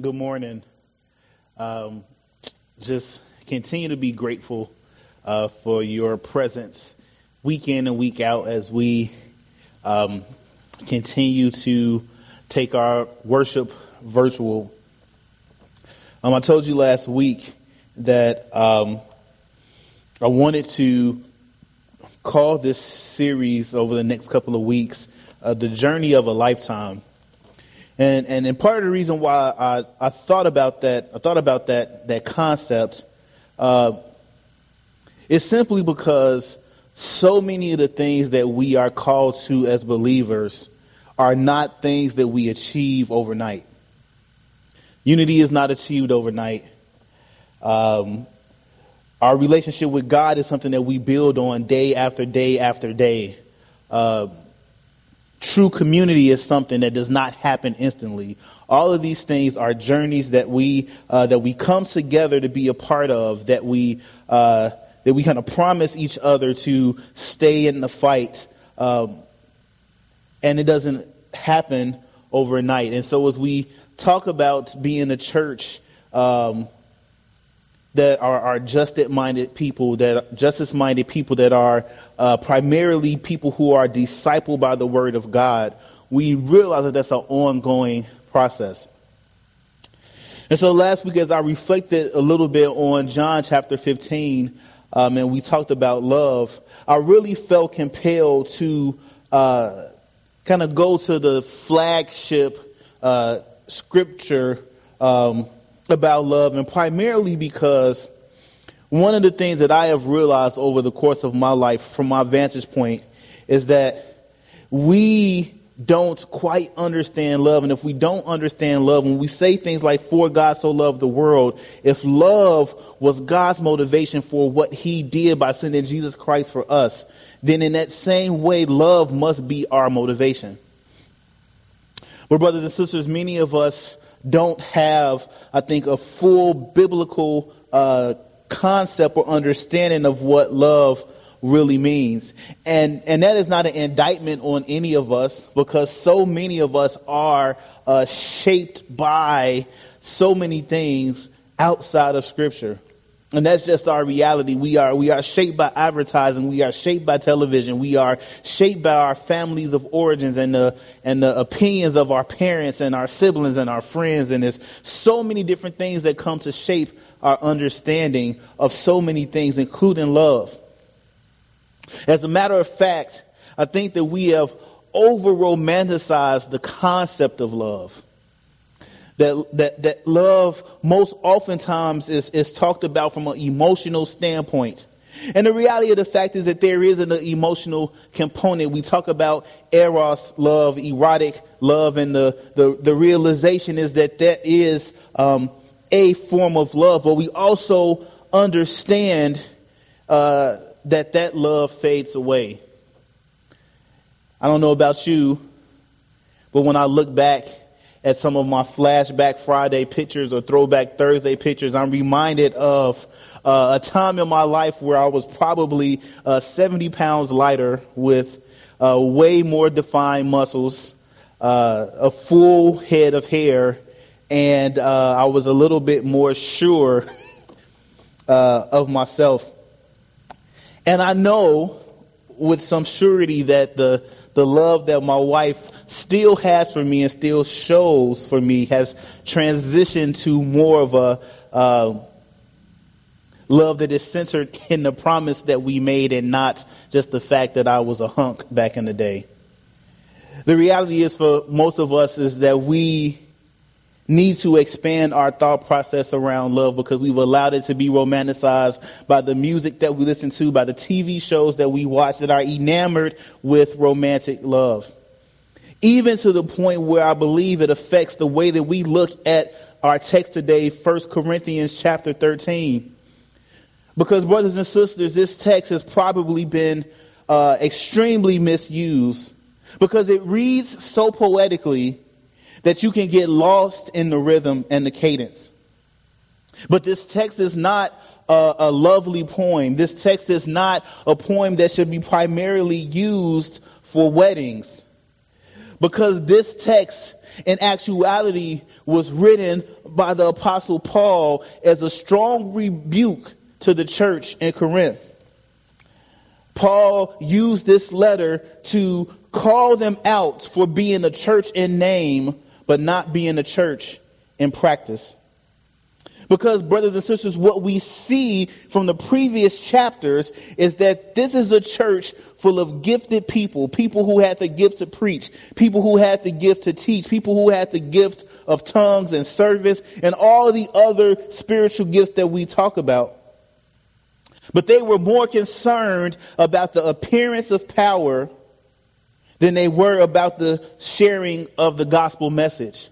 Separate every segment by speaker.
Speaker 1: Good morning. Um, just continue to be grateful uh, for your presence week in and week out as we um, continue to take our worship virtual. Um, I told you last week that um, I wanted to call this series over the next couple of weeks uh, the journey of a lifetime. And, and, and part of the reason why I, I thought about that, I thought about that, that concept, uh, is simply because so many of the things that we are called to as believers are not things that we achieve overnight. Unity is not achieved overnight. Um, our relationship with God is something that we build on day after day after day. Uh, True community is something that does not happen instantly. All of these things are journeys that we uh, that we come together to be a part of. That we uh, that we kind of promise each other to stay in the fight, um, and it doesn't happen overnight. And so, as we talk about being a church um, that are, are justice-minded people, that justice-minded people that are uh, primarily people who are discipled by the Word of God, we realize that that's an ongoing process. And so last week, as I reflected a little bit on John chapter 15, um, and we talked about love, I really felt compelled to uh, kind of go to the flagship uh, scripture um, about love, and primarily because one of the things that I have realized over the course of my life, from my vantage point, is that we don't quite understand love. And if we don't understand love, when we say things like, for God so loved the world, if love was God's motivation for what he did by sending Jesus Christ for us, then in that same way, love must be our motivation. But brothers and sisters, many of us don't have, I think, a full biblical uh, concept or understanding of what love really means. And, and that is not an indictment on any of us because so many of us are uh, shaped by so many things outside of Scripture. And that's just our reality. We are, we are shaped by advertising. We are shaped by television. We are shaped by our families of origins and the, and the opinions of our parents and our siblings and our friends. And there's so many different things that come to shape our understanding of so many things, including love. As a matter of fact, I think that we have over romanticized the concept of love. That, that, that love most oftentimes is, is talked about from an emotional standpoint. And the reality of the fact is that there is an emotional component. We talk about eros love, erotic love, and the, the, the realization is that that is um, a form of love, but we also understand uh, that that love fades away. I don't know about you, but when I look back at some of my flashback Friday pictures or throwback Thursday pictures, I'm reminded of uh, a time in my life where I was probably uh, 70 pounds lighter with uh, way more defined muscles, uh, a full head of hair, and uh, I was a little bit more sure uh, of myself. And I know with some surety that the the love that my wife still has for me and still shows for me has transitioned to more of a uh, love that is centered in the promise that we made and not just the fact that I was a hunk back in the day. The reality is for most of us is that we need to expand our thought process around love because we've allowed it to be romanticized by the music that we listen to, by the TV shows that we watch that are enamored with romantic love. Even to the point where I believe it affects the way that we look at our text today, 1 Corinthians chapter 13. Because brothers and sisters, this text has probably been uh, extremely misused because it reads so poetically that you can get lost in the rhythm and the cadence. But this text is not a, a, lovely poem. This text is not a poem that should be primarily used for weddings. because this text in actuality was written by the apostle Paul as a strong rebuke to the church in Corinth. Paul used this letter to call them out for being a church in name, but not being a church in practice. Because, brothers and sisters, what we see from the previous chapters is that this is a church full of gifted people, people who had the gift to preach, people who had the gift to teach, people who had the gift of tongues and service, and all the other spiritual gifts that we talk about. But they were more concerned about the appearance of power than they were about the sharing of the gospel message.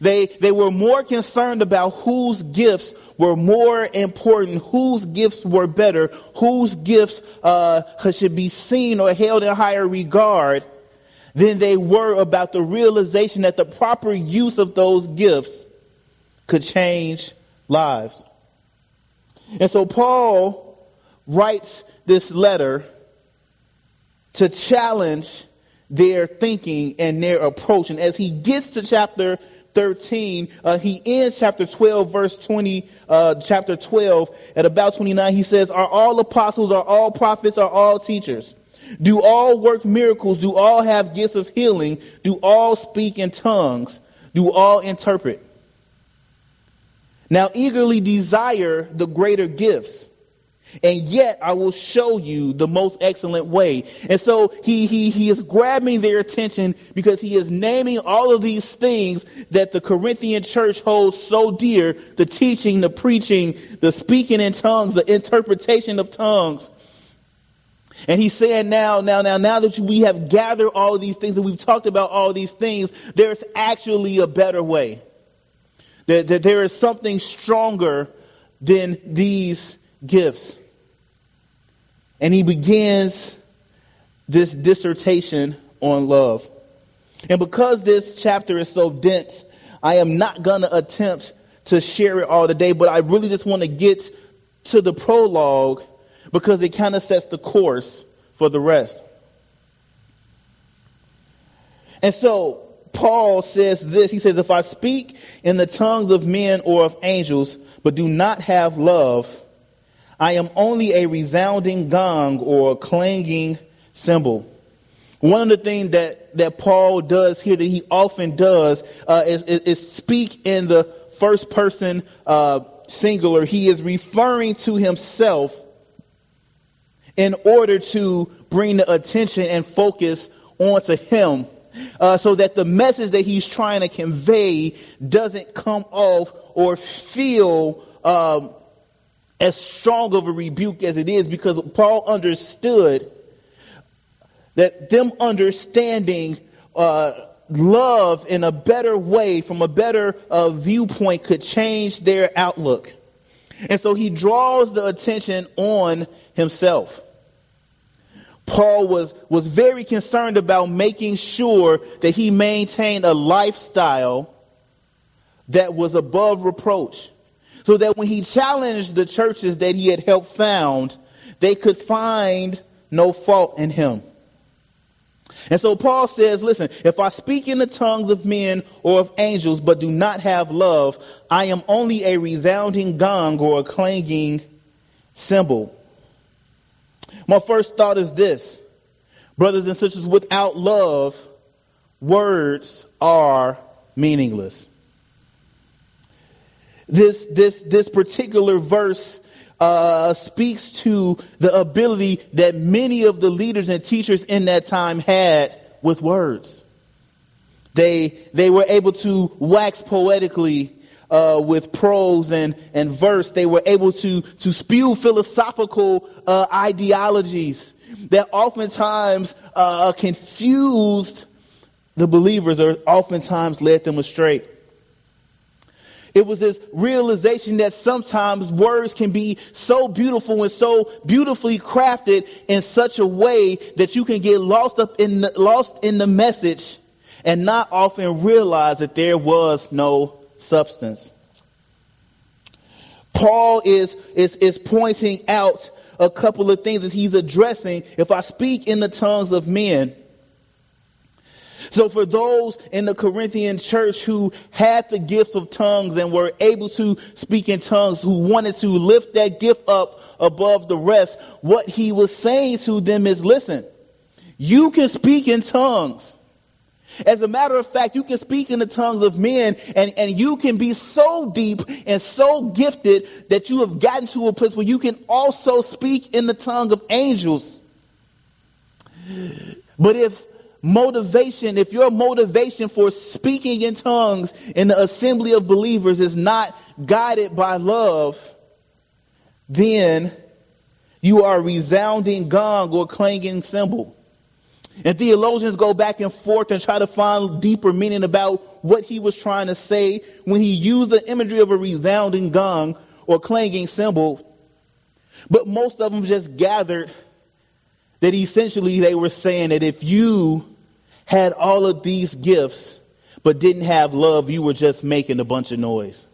Speaker 1: They, they were more concerned about whose gifts were more important, whose gifts were better, whose gifts uh, should be seen or held in higher regard than they were about the realization that the proper use of those gifts could change lives. And so Paul writes this letter to challenge their thinking and their approach. And as he gets to chapter 13, uh, he ends chapter 12, verse 20, uh, chapter 12, at about 29, he says, Are all apostles, are all prophets, are all teachers? Do all work miracles? Do all have gifts of healing? Do all speak in tongues? Do all interpret? Now eagerly desire the greater gifts and yet I will show you the most excellent way. And so he, he, he is grabbing their attention because he is naming all of these things that the Corinthian church holds so dear, the teaching, the preaching, the speaking in tongues, the interpretation of tongues. And he's saying now, now, now, now that we have gathered all of these things and we've talked about all these things, there's actually a better way. That, that there is something stronger than these gifts. And he begins this dissertation on love. And because this chapter is so dense, I am not going to attempt to share it all today, but I really just want to get to the prologue because it kind of sets the course for the rest. And so Paul says this. He says, If I speak in the tongues of men or of angels, but do not have love, I am only a resounding gong or a clanging cymbal. One of the things that, that Paul does here that he often does uh, is, is, is, speak in the first person uh, singular. He is referring to himself in order to bring the attention and focus onto him uh, so that the message that he's trying to convey doesn't come off or feel um, as strong of a rebuke as it is because Paul understood that them understanding uh, love in a better way, from a better uh, viewpoint, could change their outlook. And so he draws the attention on himself. Paul was, was very concerned about making sure that he maintained a lifestyle that was above reproach so that when he challenged the churches that he had helped found, they could find no fault in him. And so Paul says, listen, if I speak in the tongues of men or of angels, but do not have love, I am only a resounding gong or a clanging cymbal. My first thought is this. Brothers and sisters, without love, words are meaningless. This, this, this particular verse uh, speaks to the ability that many of the leaders and teachers in that time had with words. They, they were able to wax poetically uh, with prose and, and verse. They were able to, to spew philosophical uh, ideologies that oftentimes uh, confused the believers or oftentimes led them astray. It was this realization that sometimes words can be so beautiful and so beautifully crafted in such a way that you can get lost up in the, lost in the message and not often realize that there was no substance. Paul is, is, is pointing out a couple of things that he's addressing if I speak in the tongues of men. So for those in the Corinthian church who had the gifts of tongues and were able to speak in tongues, who wanted to lift that gift up above the rest, what he was saying to them is, listen, you can speak in tongues. As a matter of fact, you can speak in the tongues of men and, and you can be so deep and so gifted that you have gotten to a place where you can also speak in the tongue of angels. But if motivation, if your motivation for speaking in tongues in the assembly of believers is not guided by love, then you are a resounding gong or clanging cymbal. And theologians go back and forth and try to find deeper meaning about what he was trying to say when he used the imagery of a resounding gong or clanging cymbal. But most of them just gathered that essentially they were saying that if you had all of these gifts but didn't have love, you were just making a bunch of noise.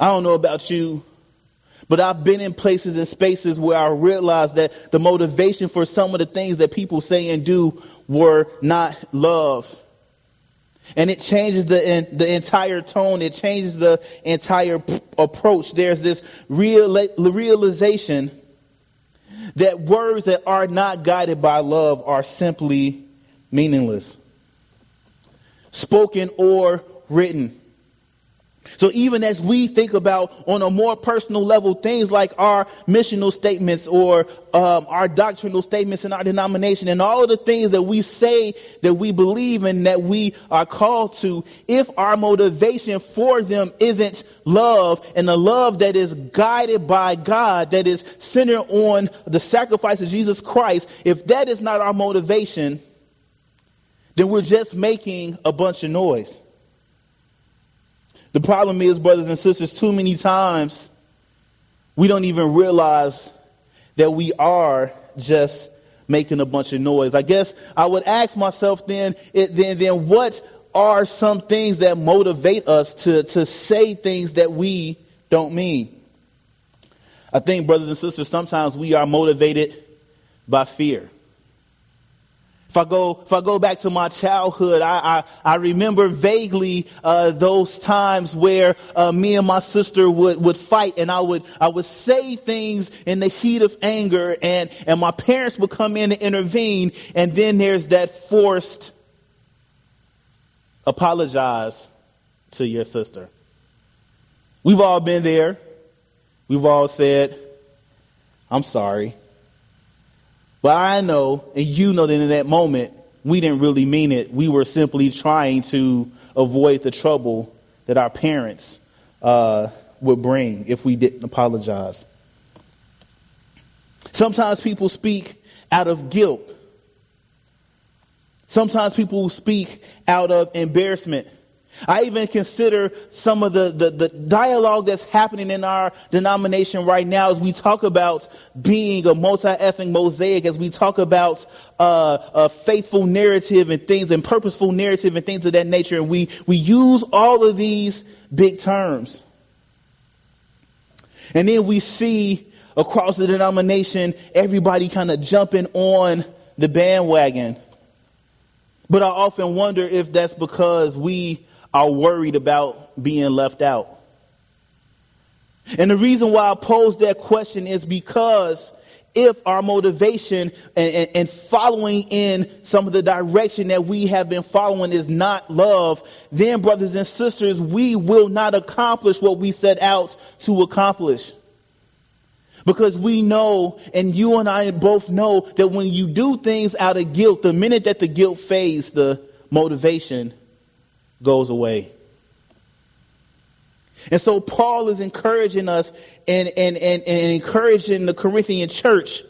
Speaker 1: I don't know about you, but I've been in places and spaces where I realized that the motivation for some of the things that people say and do were not love. And it changes the, the entire tone. It changes the entire approach. There's this real, realization that words that are not guided by love are simply meaningless. Spoken or written. So even as we think about on a more personal level things like our missional statements or um, our doctrinal statements in our denomination and all of the things that we say that we believe and that we are called to, if our motivation for them isn't love and the love that is guided by God, that is centered on the sacrifice of Jesus Christ, if that is not our motivation, then we're just making a bunch of noise. The problem is, brothers and sisters, too many times we don't even realize that we are just making a bunch of noise. I guess I would ask myself then, it, then, then what are some things that motivate us to, to say things that we don't mean? I think, brothers and sisters, sometimes we are motivated by fear. If I go, if I go back to my childhood, I, I, I remember vaguely uh, those times where uh, me and my sister would, would fight, and I would I would say things in the heat of anger, and and my parents would come in and intervene, and then there's that forced apologize to your sister. We've all been there. We've all said, "I'm sorry." But I know, and you know that in that moment, we didn't really mean it. We were simply trying to avoid the trouble that our parents uh, would bring if we didn't apologize. Sometimes people speak out of guilt. Sometimes people speak out of embarrassment. I even consider some of the, the, the, dialogue that's happening in our denomination right now as we talk about being a multi-ethnic mosaic, as we talk about uh, a faithful narrative and things and purposeful narrative and things of that nature. And we, we use all of these big terms. And then we see across the denomination everybody kind of jumping on the bandwagon. But I often wonder if that's because we are worried about being left out. And the reason why I pose that question is because if our motivation and, and, and, following in some of the direction that we have been following is not love, then, brothers and sisters, we will not accomplish what we set out to accomplish. Because we know, and you and I both know, that when you do things out of guilt, the minute that the guilt fades, the motivation goes away. And so Paul is encouraging us and, and, and, and encouraging the Corinthian church.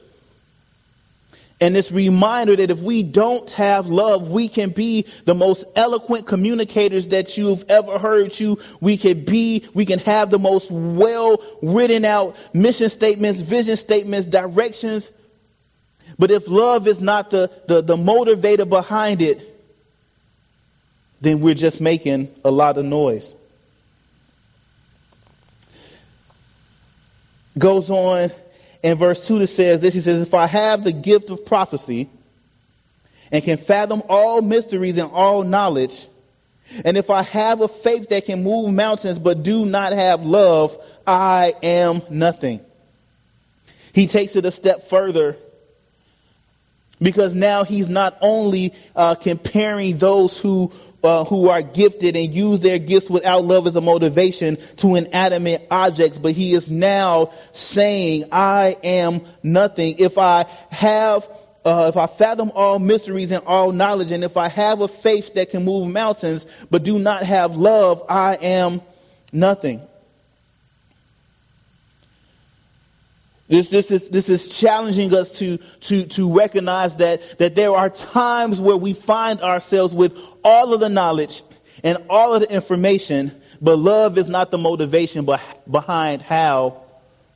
Speaker 1: And this reminder that if we don't have love, we can be the most eloquent communicators that you've ever heard you. We can be, we can have the most well written out mission statements, vision statements, directions. But if love is not the, the, the motivator behind it, then we're just making a lot of noise. Goes on in verse 2 that says this He says, If I have the gift of prophecy and can fathom all mysteries and all knowledge, and if I have a faith that can move mountains but do not have love, I am nothing. He takes it a step further because now he's not only uh, comparing those who uh, who are gifted and use their gifts without love as a motivation to inanimate objects, but he is now saying, I am nothing. If I have uh, if I fathom all mysteries and all knowledge, and if I have a faith that can move mountains, but do not have love, I am nothing. This, this, is, this is challenging us to, to, to recognize that, that there are times where we find ourselves with all of the knowledge and all of the information, but love is not the motivation behind how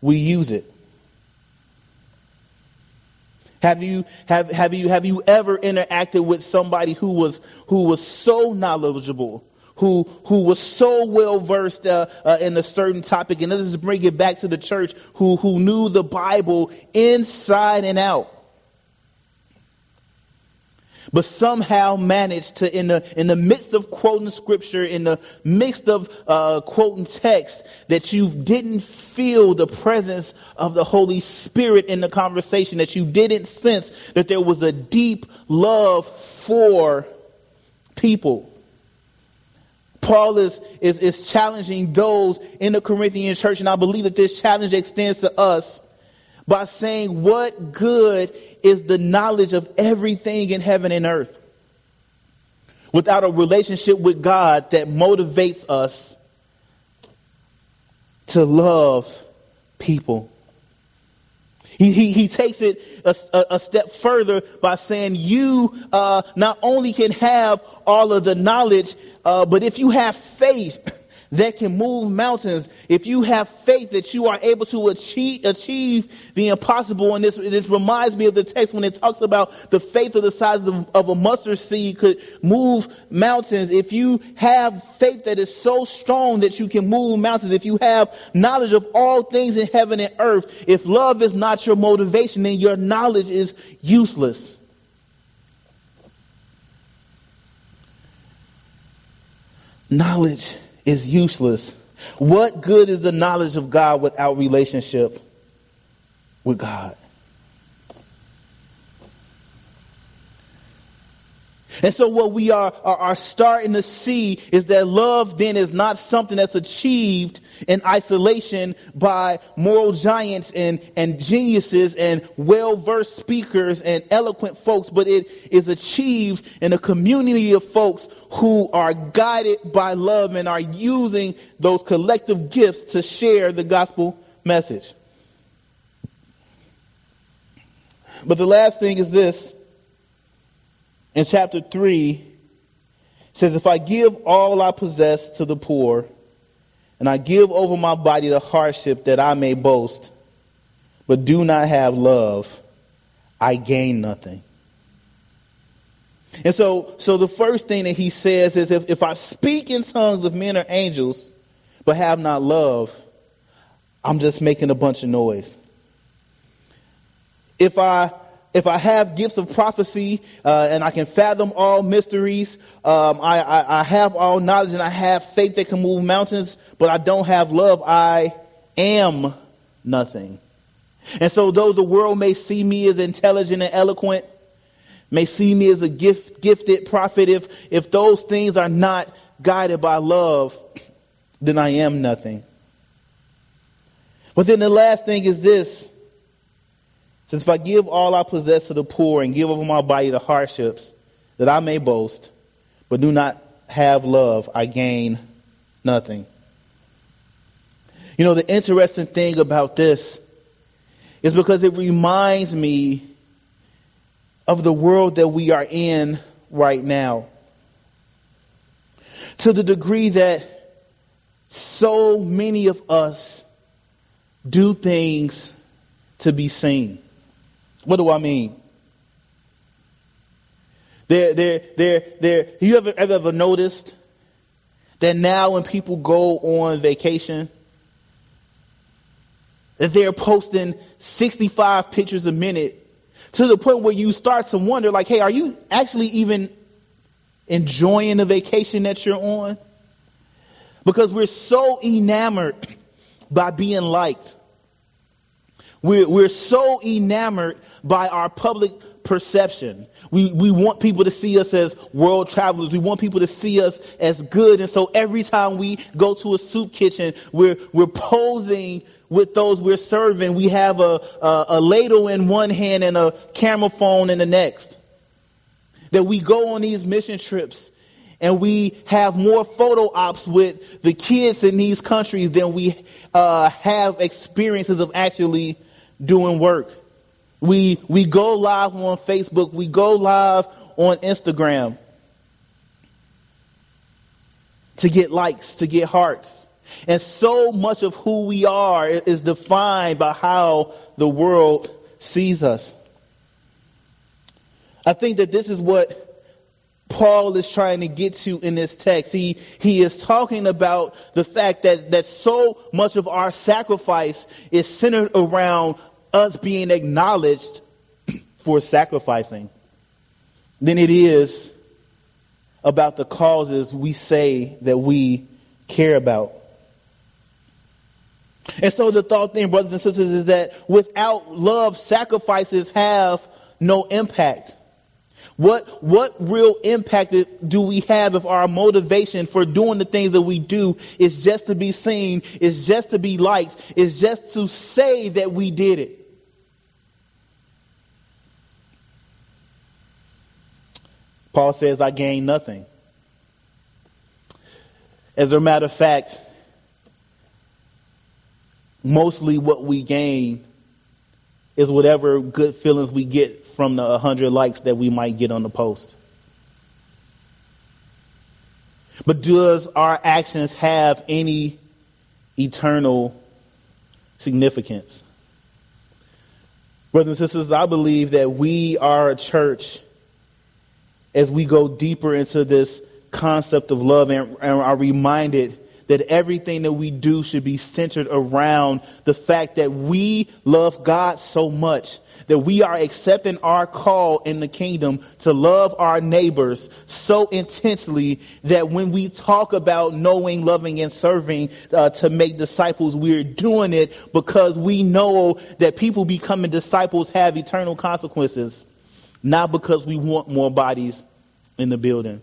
Speaker 1: we use it. Have you, have, have you, have you ever interacted with somebody who was, who was so knowledgeable, who, who was so well versed uh, uh, in a certain topic, and let's just bring it back to the church, who, who knew the Bible inside and out? but somehow managed to, in the, in the midst of quoting scripture, in the midst of uh, quoting text, that you didn't feel the presence of the Holy Spirit in the conversation, that you didn't sense that there was a deep love for people. Paul is, is, is challenging those in the Corinthian church, and I believe that this challenge extends to us by saying, What good is the knowledge of everything in heaven and earth? Without a relationship with God that motivates us to love people. He, he, he takes it a, a, a, step further by saying you uh, not only can have all of the knowledge, uh, but if you have faith, that can move mountains, if you have faith that you are able to achieve, achieve the impossible, and this, this reminds me of the text when it talks about the faith of the size of, of a mustard seed could move mountains. If you have faith that is so strong that you can move mountains, if you have knowledge of all things in heaven and earth, if love is not your motivation, then your knowledge is useless. Knowledge is useless. What good is the knowledge of God without relationship with God? And so what we are, are, are, starting to see is that love then is not something that's achieved in isolation by moral giants and, and geniuses and well-versed speakers and eloquent folks, but it is achieved in a community of folks who are guided by love and are using those collective gifts to share the gospel message. But the last thing is this in chapter 3 says, If I give all I possess to the poor, and I give over my body to hardship that I may boast, but do not have love, I gain nothing. And so, so the first thing that he says is if, if I speak in tongues of men or angels, but have not love, I'm just making a bunch of noise. If I if I have gifts of prophecy uh, and I can fathom all mysteries, um, I, I, I, have all knowledge and I have faith that can move mountains, but I don't have love, I am nothing. And so, though the world may see me as intelligent and eloquent, may see me as a gift, gifted prophet, if if those things are not guided by love, then I am nothing. But then the last thing is this since if I give all I possess to the poor and give over my body to hardships, that I may boast, but do not have love, I gain nothing. You know, the interesting thing about this is because it reminds me of the world that we are in right now. To the degree that so many of us do things to be seen. What do I mean? There, there, there, there. You ever, ever, ever noticed that now when people go on vacation, that they're posting 65 pictures a minute To the point where you start to wonder, like, hey, are you actually even enjoying the vacation that you're on? Because we're so enamored by being liked. We're, we're so enamored by our public perception. We, we want people to see us as world travelers. We want people to see us as good. And so every time we go to a soup kitchen, we're, we're posing with those we're serving. We have a, a, a ladle in one hand and a camera phone in the next. That we go on these mission trips and we have more photo ops with the kids in these countries than we uh, have experiences of actually doing work. We, we go live on Facebook. We go live on Instagram to get likes, to get hearts. And so much of who we are is defined by how the world sees us. I think that this is what Paul is trying to get to in this text. He, he is talking about the fact that, that so much of our sacrifice is centered around us being acknowledged for sacrificing than it is about the causes we say that we care about. And so the thought then, brothers and sisters, is that without love, sacrifices have no impact. What, what real impact do we have if our motivation for doing the things that we do is just to be seen, is just to be liked, is just to say that we did it? Paul says, I gain nothing. As a matter of fact, mostly what we gain is whatever good feelings we get from the 100 likes that we might get on the post. But does our actions have any eternal significance? Brothers and sisters, I believe that we are a church as we go deeper into this concept of love and, and are reminded that everything that we do should be centered around the fact that we love God so much that we are accepting our call in the kingdom to love our neighbors so intensely that when we talk about knowing, loving, and serving uh, to make disciples, we're doing it because we know that people becoming disciples have eternal consequences, not because we want more bodies in the building.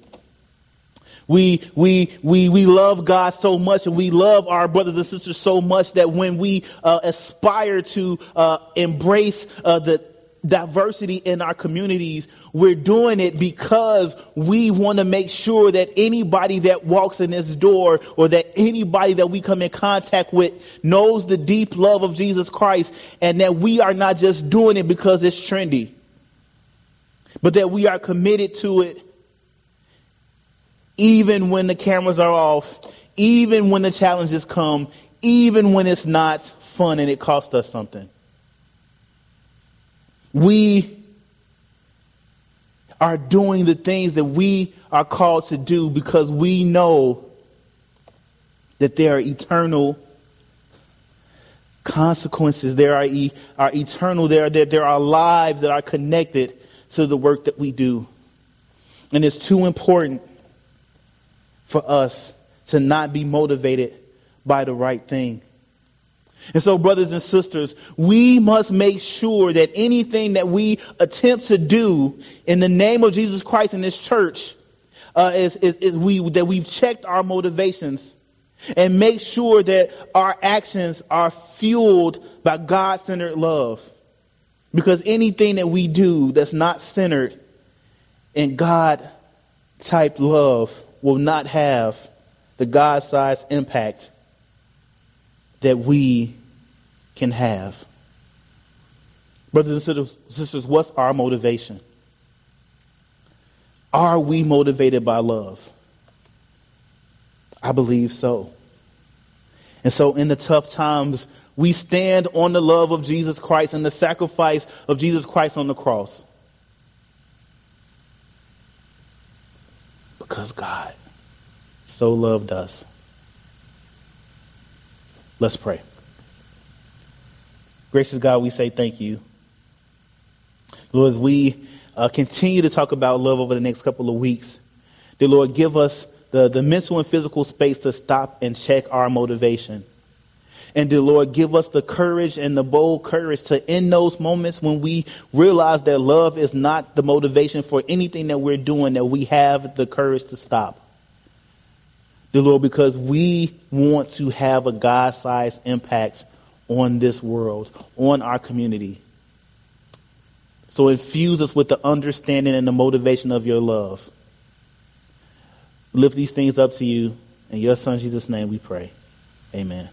Speaker 1: We, we, we, we love God so much and we love our brothers and sisters so much that when we uh, aspire to uh, embrace uh, the diversity in our communities, we're doing it because we want to make sure that anybody that walks in this door or that anybody that we come in contact with knows the deep love of Jesus Christ and that we are not just doing it because it's trendy, but that we are committed to it even when the cameras are off, even when the challenges come, even when it's not fun and it costs us something. We are doing the things that we are called to do because we know that there are eternal consequences. There are, e- are eternal, there, there, there are lives that are connected to the work that we do. And it's too important for us to not be motivated by the right thing. And so, brothers and sisters, we must make sure that anything that we attempt to do in the name of Jesus Christ in this church uh, is, is, is we, that we've checked our motivations and make sure that our actions are fueled by God centered love. Because anything that we do that's not centered in God type love will not have the God sized impact that we can have. Brothers and sisters, what's our motivation? Are we motivated by love? I believe so. And so in the tough times, we stand on the love of Jesus Christ and the sacrifice of Jesus Christ on the cross. because God so loved us. Let's pray. Gracious God, we say thank you.
Speaker 2: Lord, as we uh, continue to talk about love over the next couple of weeks, dear Lord, give us the, the mental and physical space to stop and check our motivation. And dear Lord, give us the courage and the bold courage to, in those moments when we realize that love is not the motivation for anything that we're doing, that we have the courage to stop. Dear Lord, because we want to have a God sized impact on this world, on our community. So infuse us with the understanding and the motivation of your love. Lift these things up to you. In your son Jesus' name we pray. Amen.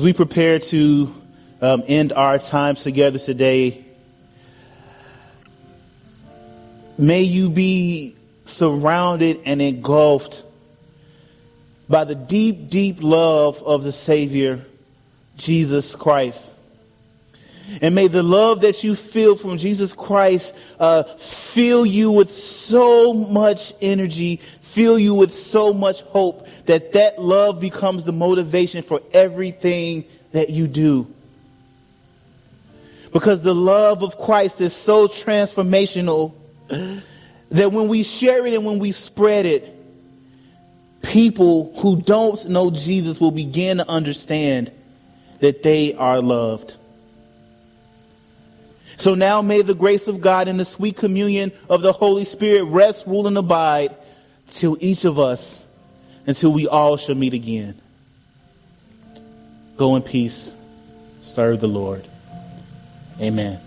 Speaker 1: As we prepare to um, end our time together today, may you be surrounded and engulfed by the deep, deep love of the Savior, Jesus Christ. And may the love that you feel from Jesus Christ uh, fill you with so much energy, fill you with so much hope that that love becomes the motivation for everything that you do. Because the love of Christ is so transformational that when we share it and when we spread it, people who don't know Jesus will begin to understand that they are loved. So now may the grace of God and the sweet communion of the Holy Spirit rest, rule, and abide till each of us, until we all shall meet again. Go in peace. Serve the Lord. Amen.